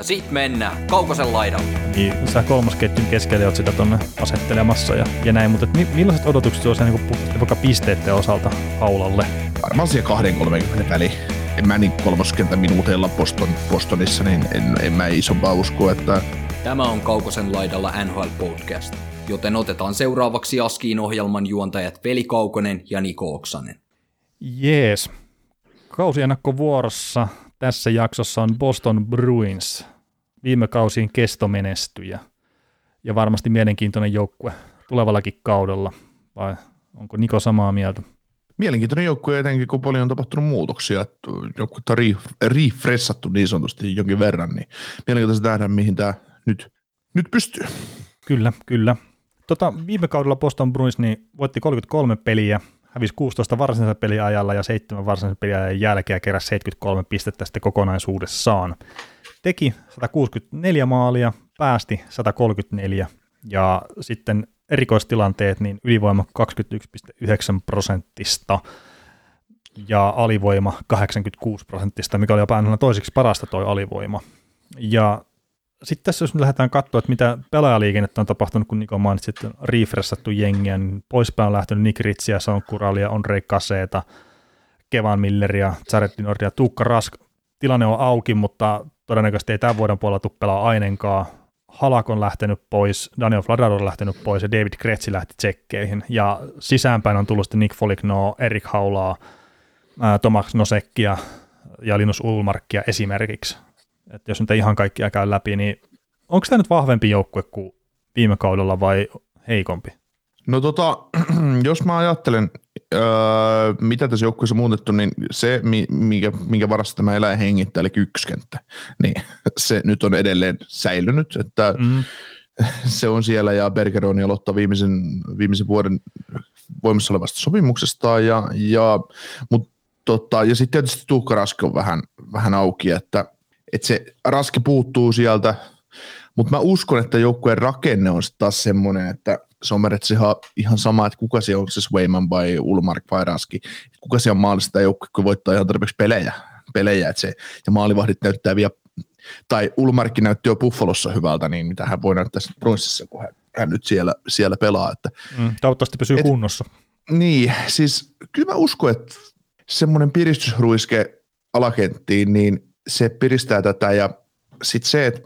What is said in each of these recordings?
Ja sit mennään Kaukosen laidalle. Niin, sä kolmosketjun keskellä oot sitä tonne asettelemassa ja, ja näin, mutta mi, millaiset odotukset on niin vaikka pisteiden osalta haulalle? Varmaan siihen 2-30 väliin. En mä niin 30 minuuteilla Boston, Bostonissa, niin en, en mä isompaa usko, että... Tämä on Kaukosen laidalla NHL Podcast, joten otetaan seuraavaksi Askiin ohjelman juontajat Veli Kaukonen ja Niko Oksanen. Jees. Kausiennakko vuorossa tässä jaksossa on Boston Bruins, viime kausiin kestomenestyjä ja varmasti mielenkiintoinen joukkue tulevallakin kaudella, vai onko Niko samaa mieltä? Mielenkiintoinen joukkue etenkin, kun paljon on tapahtunut muutoksia, että joukkuetta on refressattu niin sanotusti jonkin verran, niin mielenkiintoista nähdä, mihin tämä nyt, nyt pystyy. Kyllä, kyllä. Tota, viime kaudella Boston Bruins niin voitti 33 peliä, hävisi 16 varsinaisen peliajalla ja 7 varsinaisen peliajan jälkeen keräsi 73 pistettä sitten kokonaisuudessaan. Teki 164 maalia, päästi 134 ja sitten erikoistilanteet, niin ylivoima 21,9 prosenttista ja alivoima 86 prosenttista, mikä oli jopa toiseksi parasta toi alivoima. Ja sitten tässä jos me lähdetään katsoa, että mitä pelaajaliikennettä on tapahtunut, kun Niko mainitsi, että on refressattu jengiä, niin poispäin on lähtenyt Nick Ritsiä, Son Kuralia, Ondrej Kaseeta, Kevan Milleria, Jared Nordia, Tuukka Rask. Tilanne on auki, mutta todennäköisesti ei tämän vuoden puolella tule pelaa ainenkaan. Halak on lähtenyt pois, Daniel Vladar on lähtenyt pois ja David Kretsi lähti tsekkeihin. Ja sisäänpäin on tullut Nick Foligno, Erik Haulaa, Tomax Nosekkia ja Linus Ulmarkkia esimerkiksi että jos nyt ei ihan kaikkia käy läpi, niin onko tämä nyt vahvempi joukkue kuin viime kaudella vai heikompi? No tota, jos mä ajattelen, öö, mitä tässä joukkueessa muutettu, niin se, minkä, minkä varassa tämä elää hengittää, eli ykskenttä, niin se nyt on edelleen säilynyt, että mm. se on siellä ja Bergeron aloittaa viimeisen, viimeisen vuoden voimassa olevasta sopimuksesta ja, ja, mut, tota, ja sitten tietysti Tuukka Raske on vähän, vähän auki, että että se raske puuttuu sieltä, mutta mä uskon, että joukkueen rakenne on taas semmoinen, että se on ihan, ihan sama, että kuka se on, se Swayman vai Ulmark vai Raski, kuka se on maalista tai joukkue, kun voittaa ihan tarpeeksi pelejä, pelejä että se, ja maalivahdit näyttää vielä, tai Ulmarkki näytti jo Buffalossa hyvältä, niin mitä hän voi näyttää Brunsissa, kun hän, hän nyt siellä, siellä pelaa. Että, mm, toivottavasti pysyy et, kunnossa. Niin, siis kyllä mä uskon, että semmoinen piristysruiske alakenttiin, niin se piristää tätä ja sitten se, että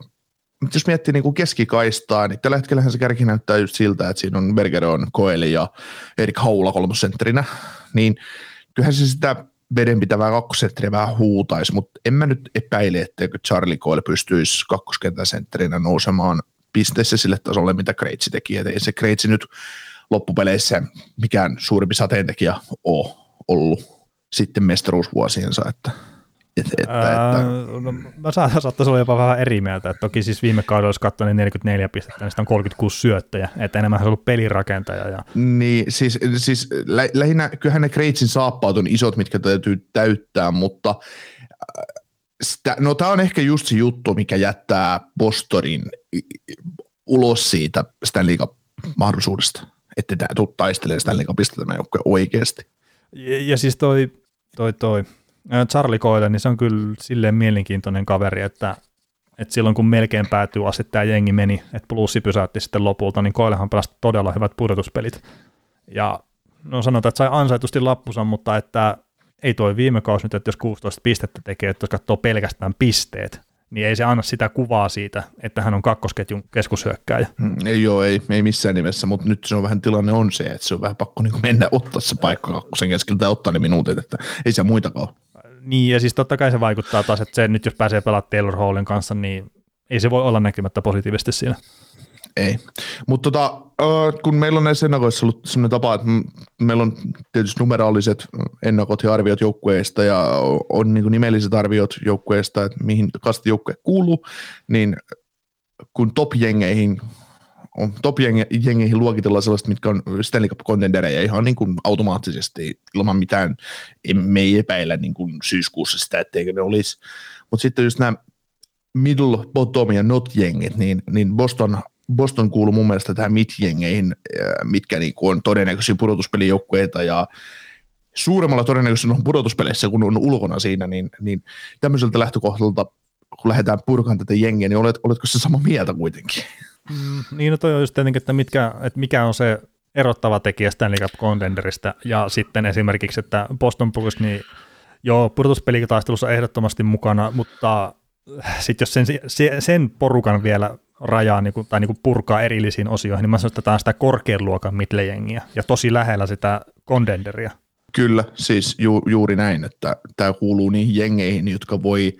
jos miettii niin kuin keskikaistaa, niin tällä hetkellä se kärki näyttää just siltä, että siinä on Bergeron, Koeli ja Erik Haula kolmosentterinä, niin kyllähän se sitä vedenpitävää kakkosentterinä vähän huutaisi, mutta en mä nyt epäile, etteikö Charlie Coyle pystyisi kakkoskentän sentterinä nousemaan pisteessä sille tasolle, mitä Kreitsi teki. Et ei se Kreitsi nyt loppupeleissä mikään suurimpi sateentekijä ole ollut sitten mestaruusvuosiensa, että – että, että, että. No, mä saattaisi olla jopa vähän eri mieltä. Että toki siis viime kaudella, jos katsoi, niin 44 pistettä, niin sitä on 36 syöttäjä, että enemmän on ollut pelirakentaja. Ja... Niin, siis, siis lä- lähinnä, kyllähän ne Kreitsin saappaat on isot, mitkä täytyy täyttää, mutta äh, sitä, no tämä on ehkä just se juttu, mikä jättää Bostonin ulos siitä Stanley mahdollisuudesta, että tämä tuu taistelemaan Stanley Cupista tämä joukkue oikeasti. Ja, ja siis toi, toi, toi Charlie Coyle, niin se on kyllä silleen mielenkiintoinen kaveri, että, että silloin kun melkein päätyy asti tämä jengi meni, että plussi pysäytti sitten lopulta, niin Coilehan pelasi todella hyvät pudotuspelit. Ja no sanotaan, että sai ansaitusti lappusa, mutta että ei toi viime kausi nyt, että jos 16 pistettä tekee, että jos katsoo pelkästään pisteet, niin ei se anna sitä kuvaa siitä, että hän on kakkosketjun keskushyökkäjä. Mm, ei joo, ei, ei missään nimessä, mutta nyt se on vähän tilanne on se, että se on vähän pakko niin mennä ottaa se paikka kakkosen keskeltä ottaa ne minuutit, että ei se muitakaan niin, ja siis totta kai se vaikuttaa taas, että se nyt jos pääsee pelaamaan Taylor Hallin kanssa, niin ei se voi olla näkymättä positiivisesti siinä. Ei, mutta tota, kun meillä on näissä ennakoissa ollut sellainen tapa, että meillä on tietysti numeraaliset ennakot ja arviot joukkueista ja on niin nimelliset arviot joukkueista, että mihin kasti joukkue kuuluu, niin kun top-jengeihin on top jengeihin luokitellaan sellaiset, mitkä on Stanley Cup contendereja ihan niin kuin automaattisesti ilman mitään, me ei epäillä niin kuin syyskuussa sitä, etteikö ne olisi. Mutta sitten just nämä middle, bottom ja not jengit, niin, niin Boston, Boston kuuluu mun mielestä tähän mid-jengeihin, mitkä niin kuin on todennäköisiä pudotuspelijoukkueita ja suuremmalla todennäköisyydellä on pudotuspeleissä, kun on ulkona siinä, niin, niin tämmöiseltä lähtökohdalta, kun lähdetään purkaan tätä jengiä, niin olet, oletko se sama mieltä kuitenkin? Mm, niin, no toi on just tietenkin, että, mitkä, että mikä on se erottava tekijä Stanley Cup Contenderista, ja sitten esimerkiksi, että Boston Bruins, niin joo, pudotuspelikataistelussa ehdottomasti mukana, mutta sitten jos sen, sen porukan vielä rajaa niin kuin, tai niin kuin purkaa erillisiin osioihin, niin mä sanon, että tämä on sitä korkean luokan midlejengiä ja tosi lähellä sitä kondenderia. Kyllä, siis ju, juuri näin, että tämä kuuluu niihin jengeihin, jotka voi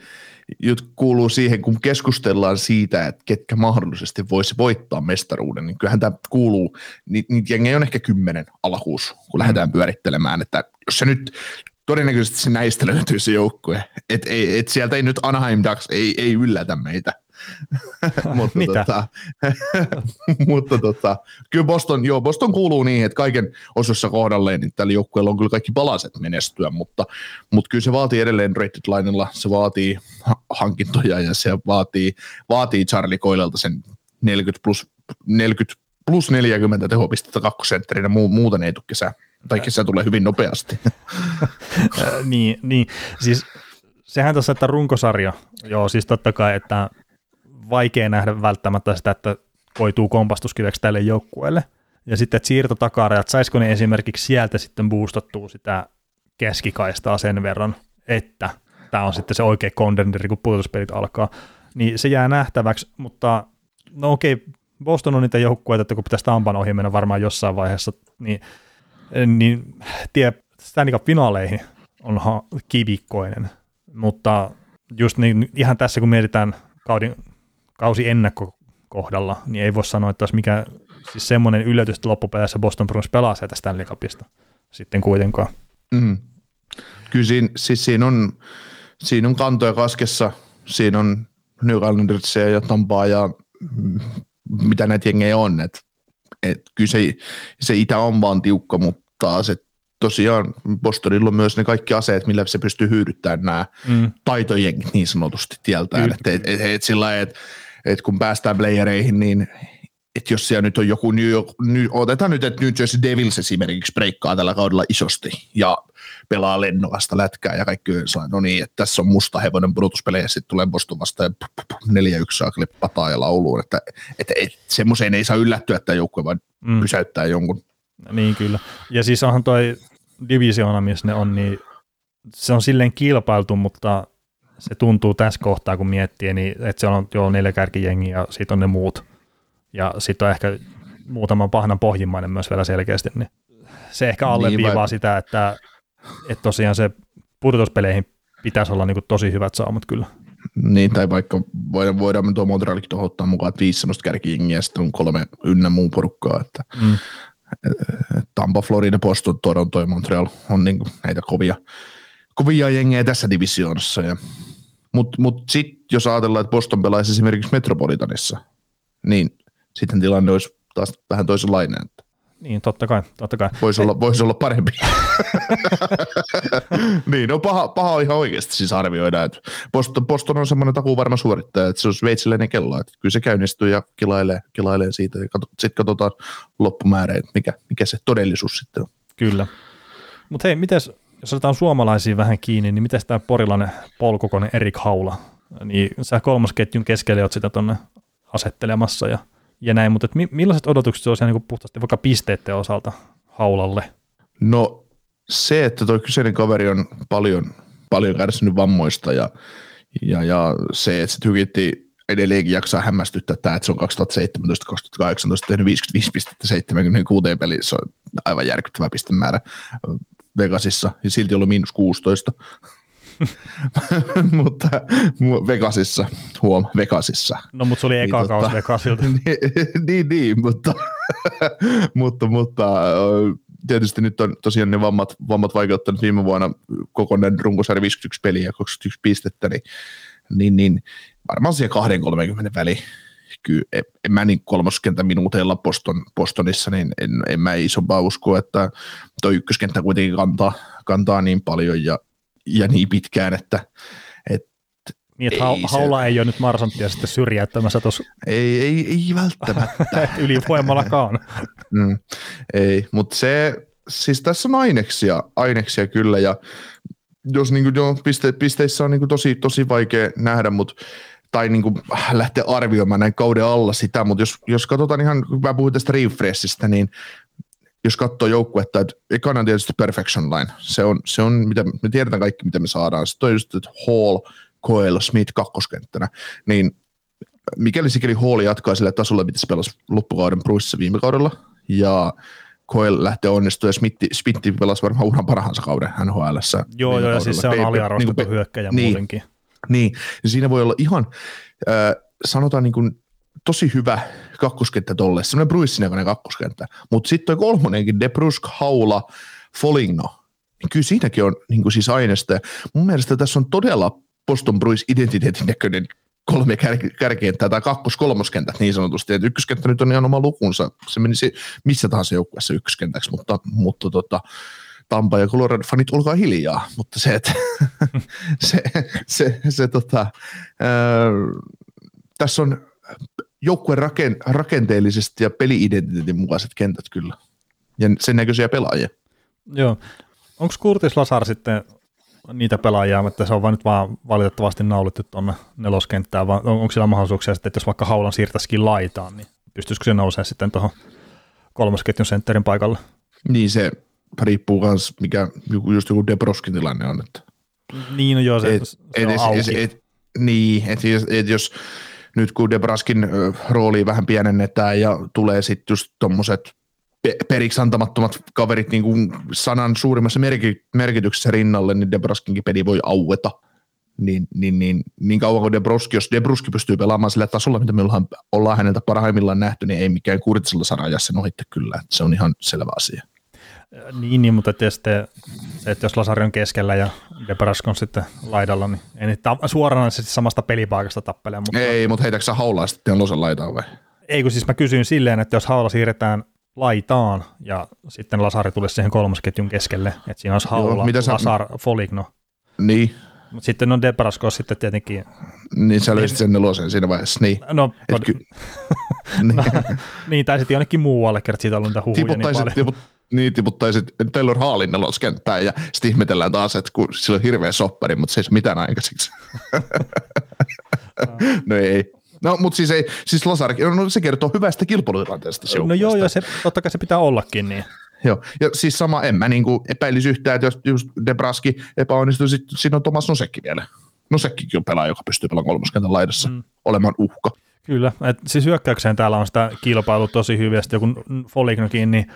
jotka kuuluu siihen, kun keskustellaan siitä, että ketkä mahdollisesti voisi voittaa mestaruuden, niin kyllähän tämä kuuluu, niin, niin jengejä on ehkä kymmenen alkuus, kun mm. lähdetään pyörittelemään, että jos se nyt todennäköisesti se näistä löytyy se joukkue. Et, et, et sieltä ei nyt Anaheim Ducks ei, ei yllätä meitä. mutta, Mitä? Tota, mutta tota, kyllä Boston, joo, Boston kuuluu niin, että kaiken osussa kohdalleen, niin tällä joukkueella on kyllä kaikki palaset menestyä, mutta, mutta kyllä se vaatii edelleen rated linella, se vaatii hankintoja ja se vaatii, vaatii Charlie Coilelta sen 40 plus, 40 plus 40 tehopistettä kakkosentterinä, muuten ei tule kesää tai kesä tulee hyvin nopeasti. niin, niin, siis sehän tässä, että runkosarja, joo, siis totta kai, että vaikea nähdä välttämättä sitä, että koituu kompastuskiveksi tälle joukkueelle. Ja sitten, että siirtotakarajat, saisiko ne esimerkiksi sieltä sitten boostattua sitä keskikaistaa sen verran, että tämä on sitten se oikea kondenderi, kun pudotuspelit alkaa, niin se jää nähtäväksi, mutta no okei, Boston on niitä joukkueita, että kun pitäisi Tampan ohi mennä varmaan jossain vaiheessa, niin niin tie Stanley Cup-finaaleihin on kivikkoinen, mutta just niin, ihan tässä kun mietitään kaudin, kausi ennakkokohdalla, niin ei voi sanoa, että olisi mikä siis semmoinen yllätys, että loppupeleissä Boston Bruins pelaa sieltä Stanley Cupista sitten kuitenkaan. Mm. Kyllä siinä, siis siinä, on, siinä on kantoja kaskessa, siinä on New Islandersia ja Tampaa ja mitä näitä jengejä on, että et kyllä se, se itä on vaan tiukka, mutta se tosiaan Bostonilla on myös ne kaikki aseet, millä se pystyy hyödyttämään nämä mm. taitojengit niin sanotusti tieltään. Että et, et, et sillä että et kun päästään playereihin, niin että jos siellä nyt on joku New York, New, otetaan nyt, että New Jersey Devils esimerkiksi breikkaa tällä kaudella isosti ja pelaa lennokasta lätkää ja kaikki on no niin, että tässä on musta hevonen pudotuspeleissä, sitten tulee Boston vasta ja neljä yksi saa pataa ja lauluun, että, että, että semmoiseen ei saa yllättyä, että joukkue vaan mm. pysäyttää jonkun. Niin kyllä, ja siis onhan toi divisioona, missä ne on, niin se on silleen kilpailtu, mutta se tuntuu tässä kohtaa, kun miettii, niin, että se on jo neljä kärkijengi ja sitten on ne muut. Ja sitten on ehkä muutama pahnan pohjimmainen myös vielä selkeästi, niin se ehkä alleviivaa niin, vai... sitä, että, että tosiaan se pudotuspeleihin pitäisi olla niin kuin tosi hyvät saamat kyllä. Niin, tai vaikka voidaan, voidaan tuo Montrealikin tuohon ottaa mukaan, että viisi semmoista kärkijengiä ja sitten on kolme ynnä muun porukkaa, että mm. Tampa, Florida, Boston, Toronto ja Montreal on niin kuin näitä kovia, kovia jengejä tässä divisioonassa. Ja, mutta mut sitten jos ajatellaan, että Boston pelaisi esimerkiksi Metropolitanissa, niin sitten tilanne olisi taas vähän toisenlainen. Niin, totta kai. Totta kai. Voisi, olla, voisi olla parempi. niin, no paha, paha ihan oikeasti siis arvioida, että Boston, Boston on semmoinen takuvarma suorittaja, että se on sveitsiläinen kello, että kyllä se käynnistyy ja kilailee, kilailee siitä ja sitten katsotaan loppumäärä, että mikä, mikä se todellisuus sitten on. Kyllä. Mutta hei, mites, jos otetaan suomalaisiin vähän kiinni, niin miten tämä porilainen polkukonen Erik Haula, niin sä kolmosketjun keskelle oot sitä tuonne asettelemassa ja ja näin, mutta että millaiset odotukset olisi niin puhtaasti vaikka pisteiden osalta haulalle? No se, että tuo kyseinen kaveri on paljon, paljon kärsinyt vammoista ja, ja, ja se, että se tykitti edelleenkin jaksaa hämmästyttää tämä, että se on 2017-2018 tehnyt 55 pistettä 76 peliä, se on aivan järkyttävä pistemäärä Vegasissa ja silti ollut miinus 16. mutta Vegasissa, huom, Vegasissa. No, mutta se oli eka niin, kausi tota, Vegasilta. niin, niin, niin, mutta, mutta, mutta tietysti nyt on tosiaan ne vammat, vammat vaikeuttanut viime vuonna kokonainen runkosarja 51 peliä ja 21 pistettä, niin, niin, niin varmaan siihen 2-30 väliin kyllä en, mä niin kolmoskentän minuuteilla Boston, Bostonissa, niin en, en mä isompaa usko, että tuo ykköskenttä kuitenkin kantaa, kantaa niin paljon ja, ja niin pitkään, että, niin, että ei haula se... ei ole nyt Marsanttia sitten syrjäyttämässä tuossa. Ei, ei, ei välttämättä. Ylivoimallakaan. mm, ei, mutta se, siis tässä on aineksia, aineksia kyllä, ja jos niin kuin, jo piste, pisteissä on niin kuin tosi, tosi vaikea nähdä, mutta tai niin kuin lähteä arvioimaan näin kauden alla sitä, mutta jos, jos katsotaan ihan, kun mä puhuin tästä refreshistä, niin jos katsoo joukkuetta, että ekana on tietysti perfection line, se on, se on mitä, me tiedetään kaikki, mitä me saadaan, sitten on just, että Hall, Coel, Smith kakkoskenttänä, niin mikäli sikäli Hall jatkaa sillä tasolla, mitä se pelasi loppukauden Bruceissa viime kaudella, ja Coel lähtee onnistumaan, ja Smith, Smith pelasi varmaan uran parhaansa kauden NHL. Joo, joo, ja siis se on aliarvostettu niin hyökkäjä niin, muutenkin. Niin, ja siinä voi olla ihan, äh, sanotaan niin kuin, tosi hyvä kakkoskenttä tolle, semmoinen Bruissin kakkoskenttä, mutta sitten toi kolmonenkin, De Brusk, Haula, Foligno, niin kyllä siinäkin on niin kuin siis aineesta. Mun mielestä tässä on todella Boston Bruins identiteetin näköinen kolme kär- kärkentää tai kakkos-kolmoskentät niin sanotusti. Et ykköskenttä nyt on ihan oma lukunsa. Se menisi missä tahansa joukkueessa ykköskentäksi, mutta, mutta tota, Tampa ja Colorado fanit, olkaa hiljaa, mutta se, että se, se, se tota, ää, tässä on joukkueen raken, rakenteellisesti ja peli-identiteetin mukaiset kentät kyllä, ja sen näköisiä pelaajia. Joo. Onko Kurtis Lasar sitten niitä pelaajia, että se on vain nyt vaan valitettavasti naulittu tuonne neloskenttään, vai onko sillä mahdollisuuksia sitten, että jos vaikka haulan siirtäisikin laitaan, niin pystyisikö se nousemaan sitten tuohon kolmosketjun sentterin paikalle? Niin se riippuu myös, mikä just joku Debroskin tilanne on. Että niin, no joo, se, et, se et, on auki. Et, et, niin, että et jos nyt kun Debraskin rooli vähän pienennetään ja tulee sitten just tuommoiset periksi antamattomat kaverit niin kuin sanan suurimmassa merkityksessä rinnalle, niin Debraskinkin peli voi aueta. Niin, niin, niin, niin kauan kuin Debroski, jos Debruski pystyy pelaamaan sillä tasolla, mitä me ollaan, ollaan häneltä parhaimmillaan nähty, niin ei mikään Kurtisella ajaa sen ohitte kyllä. Se on ihan selvä asia. Niin, niin mutta sitten, että jos Lasari on keskellä ja Debrask on sitten laidalla, niin ei niitä suoranaisesti samasta pelipaikasta tappele. Mutta... Ei, mutta heitäkö sä haulaa sitten Losan laitaa vai? Ei, kun siis mä kysyin silleen, että jos haula siirretään laitaan ja sitten Lasari tulisi siihen kolmosketjun keskelle, että siinä olisi Haula, Joo, mitä sä... Lasar, Foligno. Niin. Mutta sitten on Debrasko sitten tietenkin. Niin sä löysit sen nelosen siinä vaiheessa, niin. No, Et ky- niin. no niin, tai sitten jonnekin muualle, kertaa siitä on niitä huhuja niin paljon. Tiput, niin, tiputtaisit Taylor Hallin neloskenttään ja sitten ihmetellään taas, että kun sillä on hirveä soppari, mutta se ei mitään aikaiseksi. no ei. No, mutta siis, ei, siis Lasarki, no, se kertoo hyvästä kilpailutilanteesta. No joo, joo, se, totta kai se pitää ollakin niin. Joo, ja siis sama, en mä niin epäilisi yhtään, että jos just Debraski epäonnistuu, sit, siinä on Tomas Nosekki vielä. Nosekkikin on pelaaja, joka pystyy pelaamaan kolmoskentän laidassa, mm. olemaan uhka. Kyllä, et siis hyökkäykseen täällä on sitä kilpailu tosi hyvästi, joku Folignokin, niin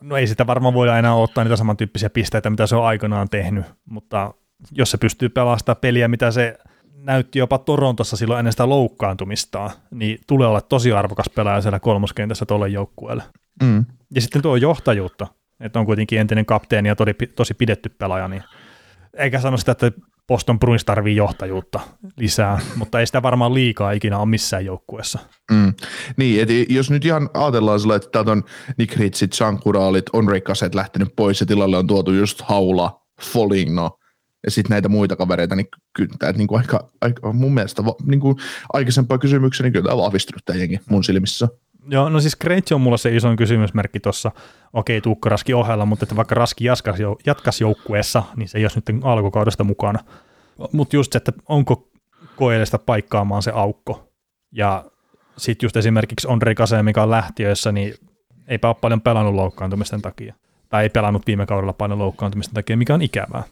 no ei sitä varmaan voida enää ottaa niitä samantyyppisiä pisteitä, mitä se on aikanaan tehnyt, mutta jos se pystyy pelaamaan sitä peliä, mitä se näytti jopa Torontossa silloin ennen sitä loukkaantumista, niin tulee olla tosi arvokas pelaaja siellä kolmoskentässä tuolle joukkueelle. Mm. Ja sitten tuo johtajuutta, että on kuitenkin entinen kapteeni ja tosi, tosi pidetty pelaaja, niin eikä sano sitä, että Boston Bruins tarvii johtajuutta lisää, mutta ei sitä varmaan liikaa ikinä ole missään joukkueessa. Mm. Niin, että jos nyt ihan ajatellaan sillä, että täältä on Nick Ritsit, Sankuraalit, Onrei Kaset lähtenyt pois ja tilalle on tuotu just Haula, Foligno, ja sitten näitä muita kavereita, niin kyllä tämä niin kuin aika, aika, mun mielestä niin kuin aikaisempaa kysymyksiä, niin kyllä tämä on vahvistunut tämä jengi mun silmissä. Joo, no siis Krejtsi on mulla se isoin kysymysmerkki tuossa, okei Tuukka Raski ohella, mutta että vaikka Raski jatkas, jatkas joukkueessa, niin se ei olisi nyt alkukaudesta mukana. Mutta just se, että onko koeellista paikkaamaan se aukko. Ja sitten just esimerkiksi Ondrej Kase, mikä on lähtiöissä, niin eipä ole paljon pelannut loukkaantumisten takia. Tai ei pelannut viime kaudella paljon loukkaantumisten takia, mikä on ikävää.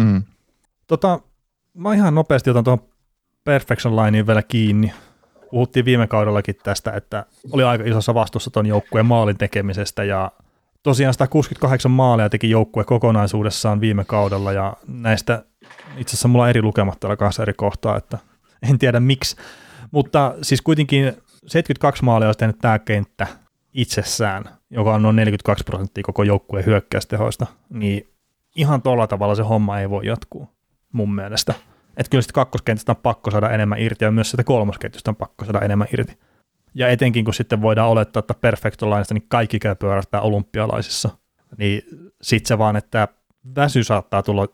Mm. Tota, mä ihan nopeasti otan tuohon Perfection Lineen vielä kiinni. Puhuttiin viime kaudellakin tästä, että oli aika isossa vastuussa tuon joukkueen maalin tekemisestä ja tosiaan 168 maalia teki joukkue kokonaisuudessaan viime kaudella ja näistä itse asiassa mulla on eri lukemat täällä kanssa eri kohtaa, että en tiedä miksi, mutta siis kuitenkin 72 maalia olisi tehnyt tämä kenttä itsessään, joka on noin 42 prosenttia koko joukkueen hyökkäystehoista, niin ihan tuolla tavalla se homma ei voi jatkuu mun mielestä. Että kyllä sitten kakkoskentästä on pakko saada enemmän irti ja myös sitä kolmosketjusta on pakko saada enemmän irti. ja etenkin kun sitten voidaan olettaa, että perfektolainista, niin kaikki käy pyörähtää olympialaisissa, niin sitten se vaan, että väsy saattaa tulla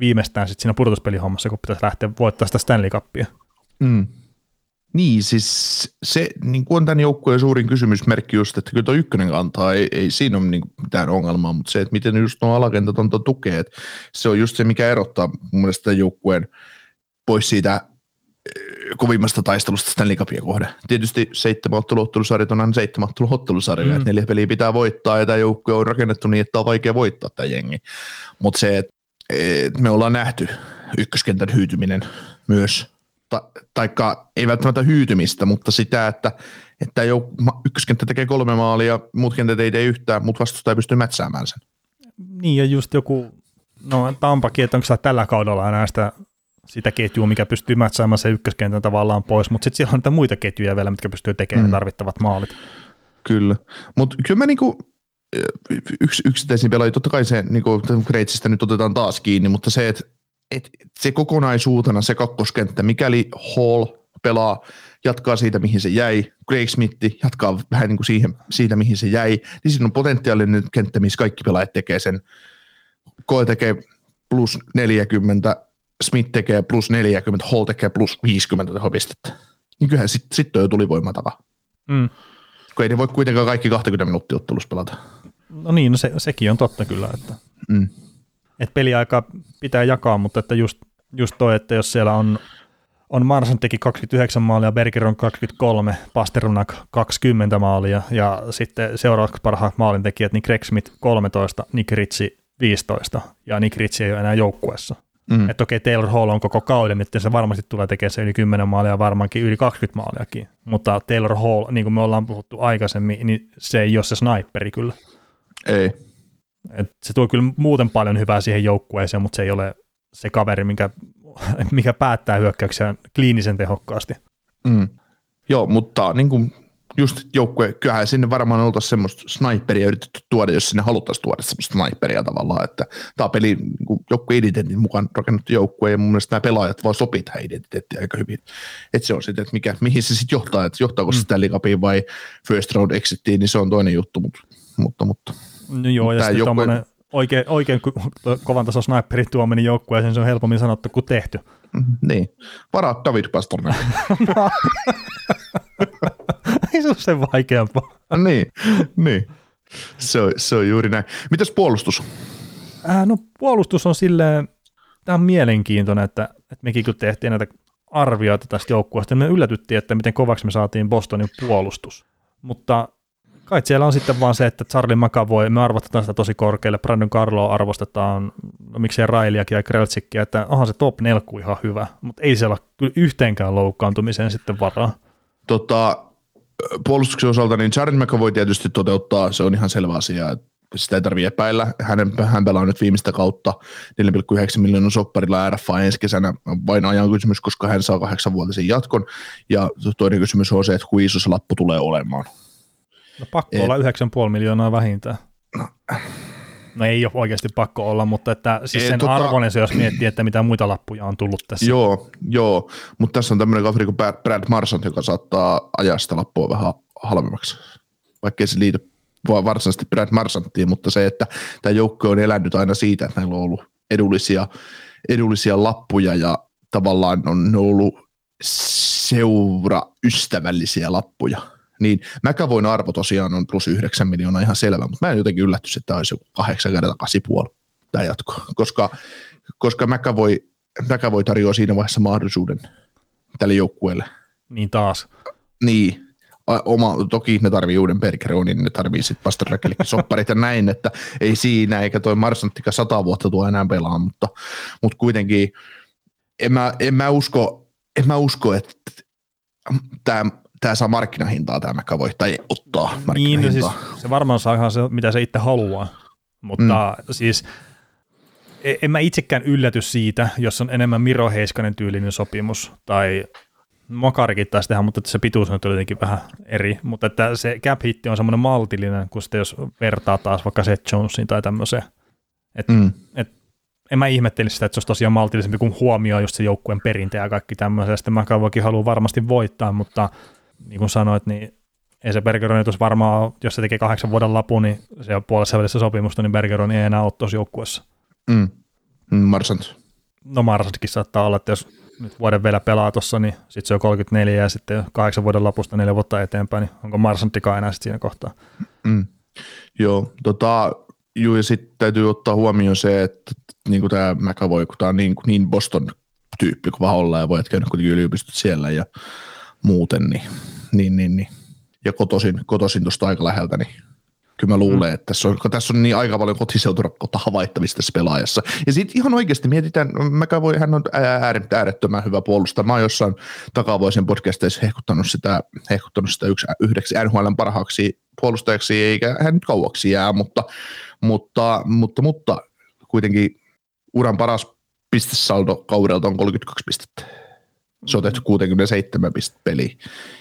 viimeistään sitten siinä pudotuspelihommassa, kun pitäisi lähteä voittaa sitä Stanley Cupia. Mm. Niin, siis se niin kuin on tämän joukkueen suurin kysymysmerkki just, että kyllä tuo ykkönen kantaa, ei, ei siinä ole niin mitään ongelmaa, mutta se, että miten just nuo alakentät on tukea, että se on just se, mikä erottaa mun mielestä joukkueen pois siitä eh, kovimmasta taistelusta Stanley Cupia kohde. Tietysti seitsemän otteluottelusarjat on aina seitsemän otteluottelusarjat, mm. että neljä peliä pitää voittaa ja tämä joukkue on rakennettu niin, että on vaikea voittaa tämä jengi. Mutta se, että et me ollaan nähty ykköskentän hyytyminen myös – ta, taikka ei välttämättä hyytymistä, mutta sitä, että, että jouk- ykköskenttä tekee kolme maalia, muut kentät ei tee yhtään, mutta vastustaja pystyy mätsäämään sen. Niin ja just joku, no Tampakin, että onko tällä kaudella enää sitä, ketjua, mikä pystyy mätsäämään se ykköskentän tavallaan pois, mutta sitten siellä on niitä muita ketjuja vielä, mitkä pystyy tekemään mm. tarvittavat maalit. Kyllä, mutta kyllä mä niinku, yksi, yksittäisiin pelaajia, totta kai se niinku, Kreitsistä nyt otetaan taas kiinni, mutta se, että et se kokonaisuutena se kakkoskenttä, mikäli Hall pelaa, jatkaa siitä, mihin se jäi, Craig Smith jatkaa vähän niin kuin siihen, siitä, mihin se jäi, niin siinä on potentiaalinen kenttä, missä kaikki pelaajat tekee sen. Koe tekee plus 40, Smith tekee plus 40, Hall tekee plus 50 tehopistettä. Niin kyllähän sitten sit on jo tulivoima takaa. Mm. Kun ei ne voi kuitenkaan kaikki 20 minuuttia ottelussa pelata. No niin, no se, sekin on totta kyllä. Että. Mm että peliaika pitää jakaa, mutta että just, just toi, että jos siellä on, on Marsan teki 29 maalia, Bergeron 23, Pasterunak 20 maalia ja sitten seuraavat parhaat maalintekijät, niin Greg Smith 13, Nick Ritsi 15 ja Nick Ritsi ei ole enää joukkueessa. Mm. Että okei, Taylor Hall on koko kauden, että se varmasti tulee tekemään se yli 10 maalia, varmaankin yli 20 maaliakin. Mutta Taylor Hall, niin kuin me ollaan puhuttu aikaisemmin, niin se ei ole se sniperi kyllä. Ei, et se tuo kyllä muuten paljon hyvää siihen joukkueeseen, mutta se ei ole se kaveri, mikä, mikä päättää hyökkäyksiä kliinisen tehokkaasti. Mm. Joo, mutta niin kuin just joukkue, kyllähän sinne varmaan oltaisiin semmoista sniperia yritetty tuoda, jos sinne haluttaisiin tuoda semmoista sniperia tavallaan, että tämä on peli niin joukkueidentiteetin mukaan rakennettu joukkue, ja mun mielestä nämä pelaajat vaan sopii tähän identiteettiin aika hyvin. Että se on sitten, että mikä, mihin se sitten johtaa, että johtaako se mm. sitä liikapiin vai first round exittiin, niin se on toinen juttu, mutta, mutta, mutta No joo, ja sitten joukkue... oikein, oikein kovan tason sniperin tuominen joukkueeseen, se on helpommin sanottu kuin tehty. Niin. Varaa David Pasternak. Ei se ole sen vaikeampaa. niin, niin. Se on, se on juuri näin. Mitäs puolustus? Äh, no puolustus on silleen, tämä on mielenkiintoinen, että, että mekin kun tehtiin näitä arvioita tästä joukkueesta, niin me yllätyttiin, että miten kovaksi me saatiin Bostonin puolustus. Mutta kai siellä on sitten vaan se, että Charlie McAvoy, me arvostetaan sitä tosi korkealle, Brandon Carlo arvostetaan, no miksei Railiakin ja Kreltsikkiä, että onhan se top nelku ihan hyvä, mutta ei siellä ole kyllä yhteenkään loukkaantumiseen sitten varaa. Tota, puolustuksen osalta, niin Charlie McAvoy tietysti toteuttaa, se on ihan selvä asia, että sitä ei tarvitse epäillä. Hänen, hän pelaa nyt viimeistä kautta 4,9 miljoonan sopparilla RFA ensi kesänä. Vain ajan kysymys, koska hän saa kahdeksanvuotisen jatkon. Ja toinen kysymys on se, että kuin iso se lappu tulee olemaan. No pakko Et, olla 9,5 miljoonaa vähintään. No. No ei ole oikeasti pakko olla, mutta että siis sen tota, arvoinen se, jos miettii, että mitä muita lappuja on tullut tässä. Joo, joo. mutta tässä on tämmöinen kaveri kuin Brad Marsant, joka saattaa ajaa sitä lappua vähän halvemmaksi, vaikka se liity varsinaisesti Brad Marsanttiin, mutta se, että tämä joukko on elänyt aina siitä, että näillä on ollut edullisia, edullisia lappuja ja tavallaan on ollut seura ystävällisiä lappuja niin McAvoyn arvo tosiaan on plus 9 miljoonaa ihan selvä, mutta mä en jotenkin yllätty, että tämä olisi joku 8 kertaa 8,5 tämä jatko, koska, koska McAvoy, McAvoy tarjoaa siinä vaiheessa mahdollisuuden tälle joukkueelle. Niin taas. Niin, oma, toki ne tarvii uuden Bergeronin, niin ne tarvii sitten Pasternakellekin sopparit ja näin, että ei siinä, eikä toi Marsanttika sata vuotta tuo enää pelaa, mutta, mutta kuitenkin en mä, en mä usko, en mä usko, että tämä tämä saa markkinahintaa tämä McAvoy, tai ottaa markkinahintaa. Niin, no siis se varmaan saa ihan se, mitä se itse haluaa, mutta mm. siis e- en mä itsekään ylläty siitä, jos on enemmän Miro Heiskanen tyylinen sopimus, tai Makarikin taisi tehdä, mutta se pituus on jotenkin vähän eri, mutta että se cap hitti on semmoinen maltillinen, kun sitten jos vertaa taas vaikka Seth Jonesiin tai tämmöiseen. Et, mm. et, en mä ihmettelisi sitä, että se olisi tosiaan maltillisempi, kun huomioi just se joukkueen perinteen ja kaikki tämmöiset. Sitten McAvoykin haluaa varmasti voittaa, mutta niin kuin sanoit, niin ei se Bergeron tuossa varmaan, jos se tekee kahdeksan vuoden lapun, niin se on puolessa välissä sopimusta, niin Bergeron ei enää ole tuossa joukkuessa. Mm. mm Marsant. No Marsantkin saattaa olla, että jos nyt vuoden vielä pelaa tuossa, niin sitten se on 34 ja sitten kahdeksan vuoden lopusta neljä vuotta eteenpäin, niin onko Marsanttikaan enää sitten siinä kohtaa? Mm. Joo, tota, juu, ja sitten täytyy ottaa huomioon se, että niin kuin tämä McAvoy, kun tämä on niin, niin Boston-tyyppi kuin vaan ollaan ja voit käydä kuitenkin yliopistot siellä ja muuten, niin, niin, niin, niin. ja kotoisin, kotoisin tuosta aika läheltä, niin kyllä mä luulen, mm. että tässä on, tässä on niin aika paljon kotiseuturakkautta havaittavissa tässä pelaajassa. Ja sitten ihan oikeasti mietitään, mä voi, hän on äärettömän hyvä puolustaja. Mä oon jossain takavuosien podcasteissa hehkuttanut sitä, hehkuttanut sitä yksi, yhdeksi NHLn parhaaksi puolustajaksi, eikä hän nyt kauaksi jää, mutta, mutta, mutta, mutta kuitenkin uran paras pistesaldo kaudelta on 32 pistettä se on tehty 67 pistettä peliä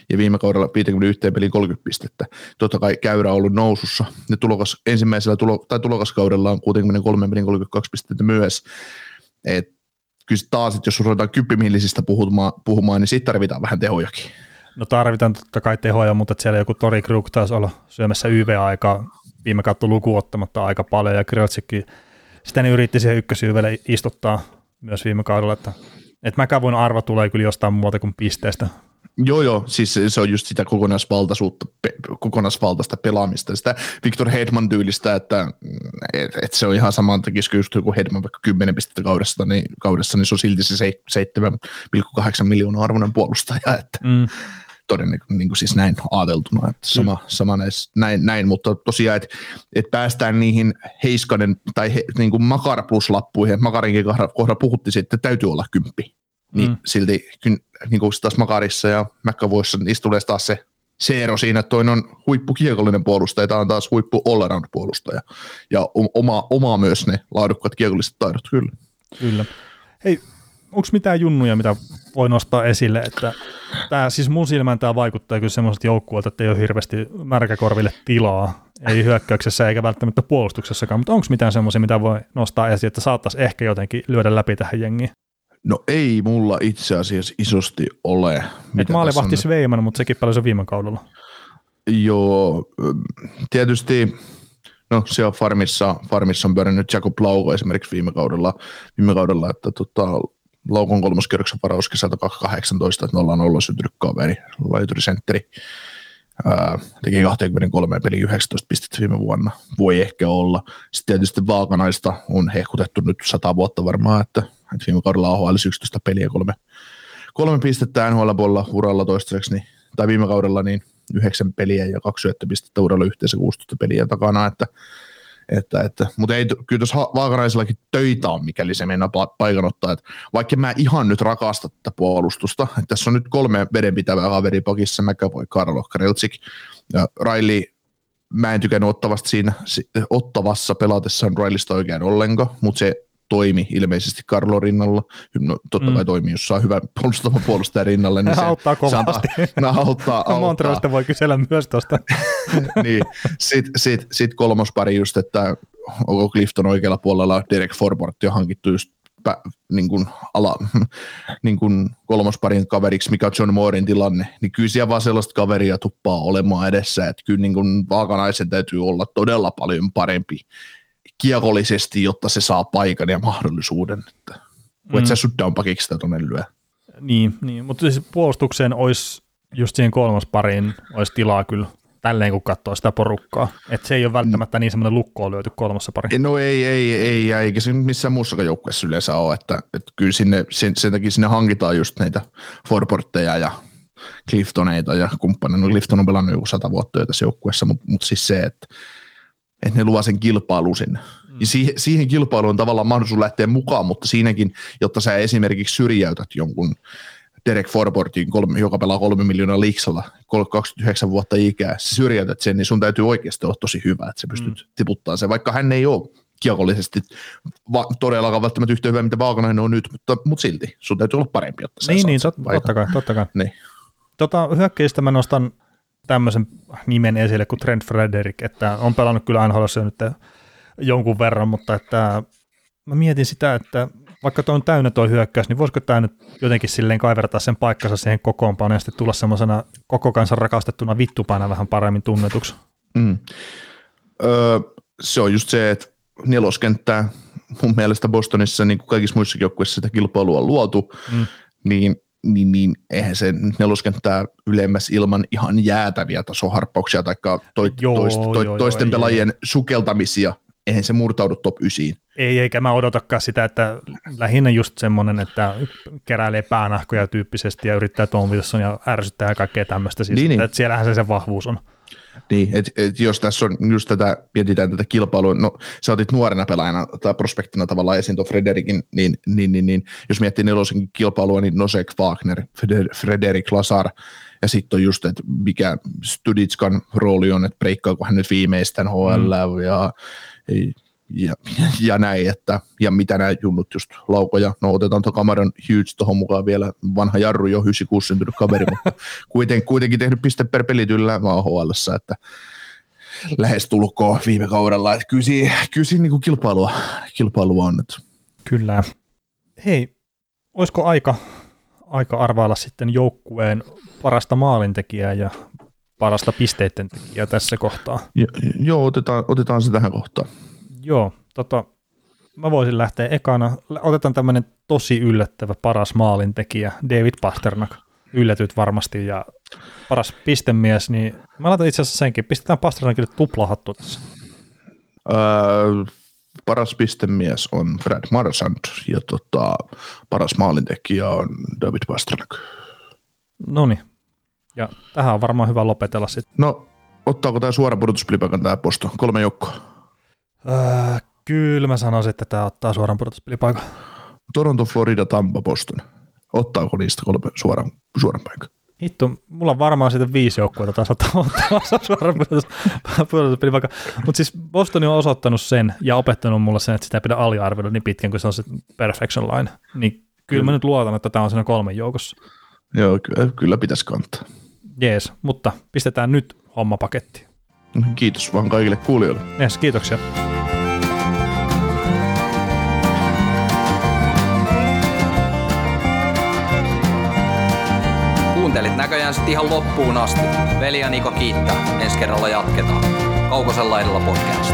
ja viime kaudella 51 peliin 30 pistettä. Totta kai käyrä on ollut nousussa. Ne tulokas, ensimmäisellä tulo, tai tulokaskaudella on 63 pelin 32 pistettä myös. Et kyllä taas, että jos ruvetaan kyppimillisistä puhumaan, puhumaan, niin sitten tarvitaan vähän tehojakin. No tarvitaan totta kai tehoja, mutta siellä joku Tori Kruk taisi olla syömässä YV-aikaa viime kautta lukuun ottamatta aika paljon, ja Krötsikin sitä ne yritti siihen ykkösyyvelle istuttaa myös viime kaudella, että että McAvoyn arvo tulee kyllä jostain muuta kuin pisteestä. Joo, joo, siis se on just sitä kokonaisvaltaisuutta, pe, kokonaisvaltaista pelaamista, sitä Victor Hedman tyylistä, että et, et se on ihan sama, tekisikö just joku Hedman vaikka 10 pistettä kaudessa, niin, kaudessa, niin se on silti se 7,8 miljoonaa arvoinen puolustaja, että mm. todennäköisesti niin kuin siis näin ajateltuna, että sama, mm. sama näis, näin, näin, mutta tosiaan, että et päästään niihin Heiskanen tai he, niin kuin Makar plus-lappuihin, Makarinkin kohdalla puhuttiin siitä, että täytyy olla kymppi, niin mm. silti niin kuin taas Makarissa ja McAvoyssa niistä tulee taas se, se ero siinä, että toinen on huippukiekollinen puolustaja ja tämä on taas huippu all puolustaja ja oma, oma myös ne laadukkaat kiekolliset taidot, kyllä. Kyllä. Hei, onko mitään junnuja, mitä voi nostaa esille, että tämä, siis mun silmään tämä vaikuttaa kyllä semmoiselta joukkueelta, että ei ole hirveästi märkäkorville tilaa, ei hyökkäyksessä eikä välttämättä puolustuksessakaan, mutta onko mitään semmoisia, mitä voi nostaa esiin, että saattaisi ehkä jotenkin lyödä läpi tähän jengiin? No ei mulla itse asiassa isosti ole. Et maalivahti Sveiman, mutta sekin paljon se viime kaudella. Joo, tietysti no se on farmissa, farmissa on pyörinyt Jacob Lauko esimerkiksi viime kaudella, viime kaudella että tota, Laukon kolmoskierroksen varaus kesältä 2018, että 0 syntynyt kaveri, laiturisentteri. Teki 23 peli 19 pistettä viime vuonna. Voi ehkä olla. Sitten tietysti Vaakanaista on hehkutettu nyt sata vuotta varmaan, että, että viime kaudella AHL 11 peliä kolme, kolme pistettä NHL puolella uralla toistaiseksi, niin, tai viime kaudella niin yhdeksän peliä ja kaksi syöttöpistettä uralla yhteensä 16 peliä takana, että että, että, mutta ei, kyllä tuossa Vaakanaisellakin töitä on, mikäli se mennä paikan ottaa. Että vaikka mä ihan nyt rakasta tätä puolustusta, että tässä on nyt kolme vedenpitävää kaveri pakissa, McAvoy, Karlo, Kreltsik ja Riley mä en tykännyt ottavasta siinä, ottavassa pelatessaan Rileystä oikein ollenkaan, mutta se toimi ilmeisesti Karlo rinnalla. No, totta kai mm. toimii, jos saa hyvä puolustava puolustaja rinnalle. Niin se auttaa kovasti. No, auttaa, auttaa. Montrealista voi kysellä myös tuosta. niin. Sitten sit, sit kolmos pari just, että onko Clifton oikealla puolella Derek Forbort jo hankittu just pä, niin kuin ala, niin kuin kolmosparin kaveriksi, mikä on John Moorin tilanne, niin kyllä siellä vaan sellaista kaveria tuppaa olemaan edessä, että kyllä niin kuin vaakanaisen täytyy olla todella paljon parempi kiekollisesti, jotta se saa paikan ja mahdollisuuden. Että, kun mm. et sä shutdown-pakiksi sitä tuonne lyö. Niin, niin, mutta siis puolustukseen olisi just siihen kolmospariin olisi tilaa kyllä tälleen, kun katsoo sitä porukkaa. Että se ei ole välttämättä niin semmoinen lukkoon lyöty kolmassa pari. No ei, ei, ei, eikä se missään muussakaan joukkueessa yleensä ole, että, että kyllä sinne, sen, sen takia sinne hankitaan just näitä Forportteja ja Cliftoneita ja kumppaneita. No Clifton on pelannut joku sata vuotta jo tässä joukkueessa, mutta, mutta siis se, että että ne luo sen kilpailun sinne. Mm. Ja siihen, siihen kilpailuun on tavallaan mahdollisuus lähteä mukaan, mutta siinäkin, jotta sä esimerkiksi syrjäytät jonkun Derek Forbortin, joka pelaa kolme miljoonaa liiksalla, 29 vuotta ikää, sä syrjäytät sen, niin sun täytyy oikeasti olla tosi hyvä, että sä pystyt mm. tiputtamaan sen, vaikka hän ei ole kiekollisesti va- todellakaan välttämättä yhtä hyvä, mitä Vaakanainen on nyt, mutta, mutta silti sun täytyy olla parempi, jotta sä Niin, niin tot, totta kai, totta kai. Niin. Tota, hyökkäistä mä nostan tämmöisen nimen esille kuin Trent Frederick, että on pelannut kyllä NHL nyt jonkun verran, mutta että mä mietin sitä, että vaikka tuo on täynnä tuo hyökkäys, niin voisiko tämä nyt jotenkin silleen kaivertaa sen paikkansa siihen kokoonpanoon ja sitten tulla semmoisena koko kansan rakastettuna vittupana vähän paremmin tunnetuksi? Mm. Öö, se on just se, että neloskenttää mun mielestä Bostonissa, niin kuin kaikissa muissakin joukkueissa sitä kilpailua on luotu, mm. niin niin, niin eihän se neloskenttää ylemmäs ilman ihan jäätäviä tasoharppauksia tai toi, joo, toist, toi, joo, toisten joo, pelaajien ei, sukeltamisia, eihän se murtaudu top 9. Ei, eikä mä odotakaan sitä, että lähinnä just semmoinen, että keräilee päänahkoja tyyppisesti ja yrittää Tom Wilson ja ärsyttää ja kaikkea tämmöistä. Siis, niin, että, niin. että siellähän se se vahvuus on. Niin, että et jos tässä on just tätä, mietitään tätä kilpailua, no sä otit nuorena pelaajana tai prospektina tavallaan esiin tuon Frederikin, niin, niin, niin, niin, jos miettii nelosen kilpailua, niin Nosek, Wagner, Frederik Lazar, ja sitten on just, että mikä Studitskan rooli on, että breikkaako hän nyt viimeistään HL, mm. ja ja, ja näin, että, ja mitä nämä junnut just laukoja, no otetaan tuo Cameron Hughes tuohon mukaan vielä, vanha jarru jo 96 syntynyt kaveri, mutta kuiten, kuitenkin tehnyt piste per pelityllä AHL, että lähes tulkoon viime kaudella, että kyllä siinä, kyllä siinä niin kilpailua, kilpailua on. Että. Kyllä. Hei, olisiko aika, aika arvailla sitten joukkueen parasta maalintekijää ja parasta pisteiden tekijää tässä kohtaa? Jo, joo, otetaan, otetaan se tähän kohtaan. Joo, tota, mä voisin lähteä ekana. Otetaan tämmöinen tosi yllättävä paras maalintekijä, David Pasternak. Yllätyt varmasti ja paras pistemies, niin mä laitan itse asiassa senkin. Pistetään Pasternakille tuplahattu tässä. Öö, paras pistemies on Fred Marsand ja tota, paras maalintekijä on David Pasternak. No niin. Ja tähän on varmaan hyvä lopetella sitten. No, ottaako tämä suora pudotuspelipaikan tämä posto? Kolme joukkoa. Äh, kyllä mä sanoisin, että tämä ottaa suoran pudotuspelipaikan. Toronto, Florida, Tampa, Boston. Ottaako niistä kolme suoran, suoran paikan? Hitto, mulla on varmaan sitten viisi joukkuetta taas ottaa suoran pudotuspelipaikan. Mutta siis Boston on osoittanut sen ja opettanut mulle sen, että sitä ei pidä aliarvioida niin pitkän kuin se on se perfection line. Niin kyllä, kyllä. mä nyt luotan, että tämä on siinä kolmen joukossa. Joo, kyllä, kyllä pitäisi kantaa. Jees, mutta pistetään nyt homma pakettiin. Kiitos vaan kaikille kuulijoille. Yes, kiitoksia. Kuuntelit näköjään sitten ihan loppuun asti. Veli ja Niko kiittää. Ensi kerralla jatketaan. Kaukosella laidalla podcast.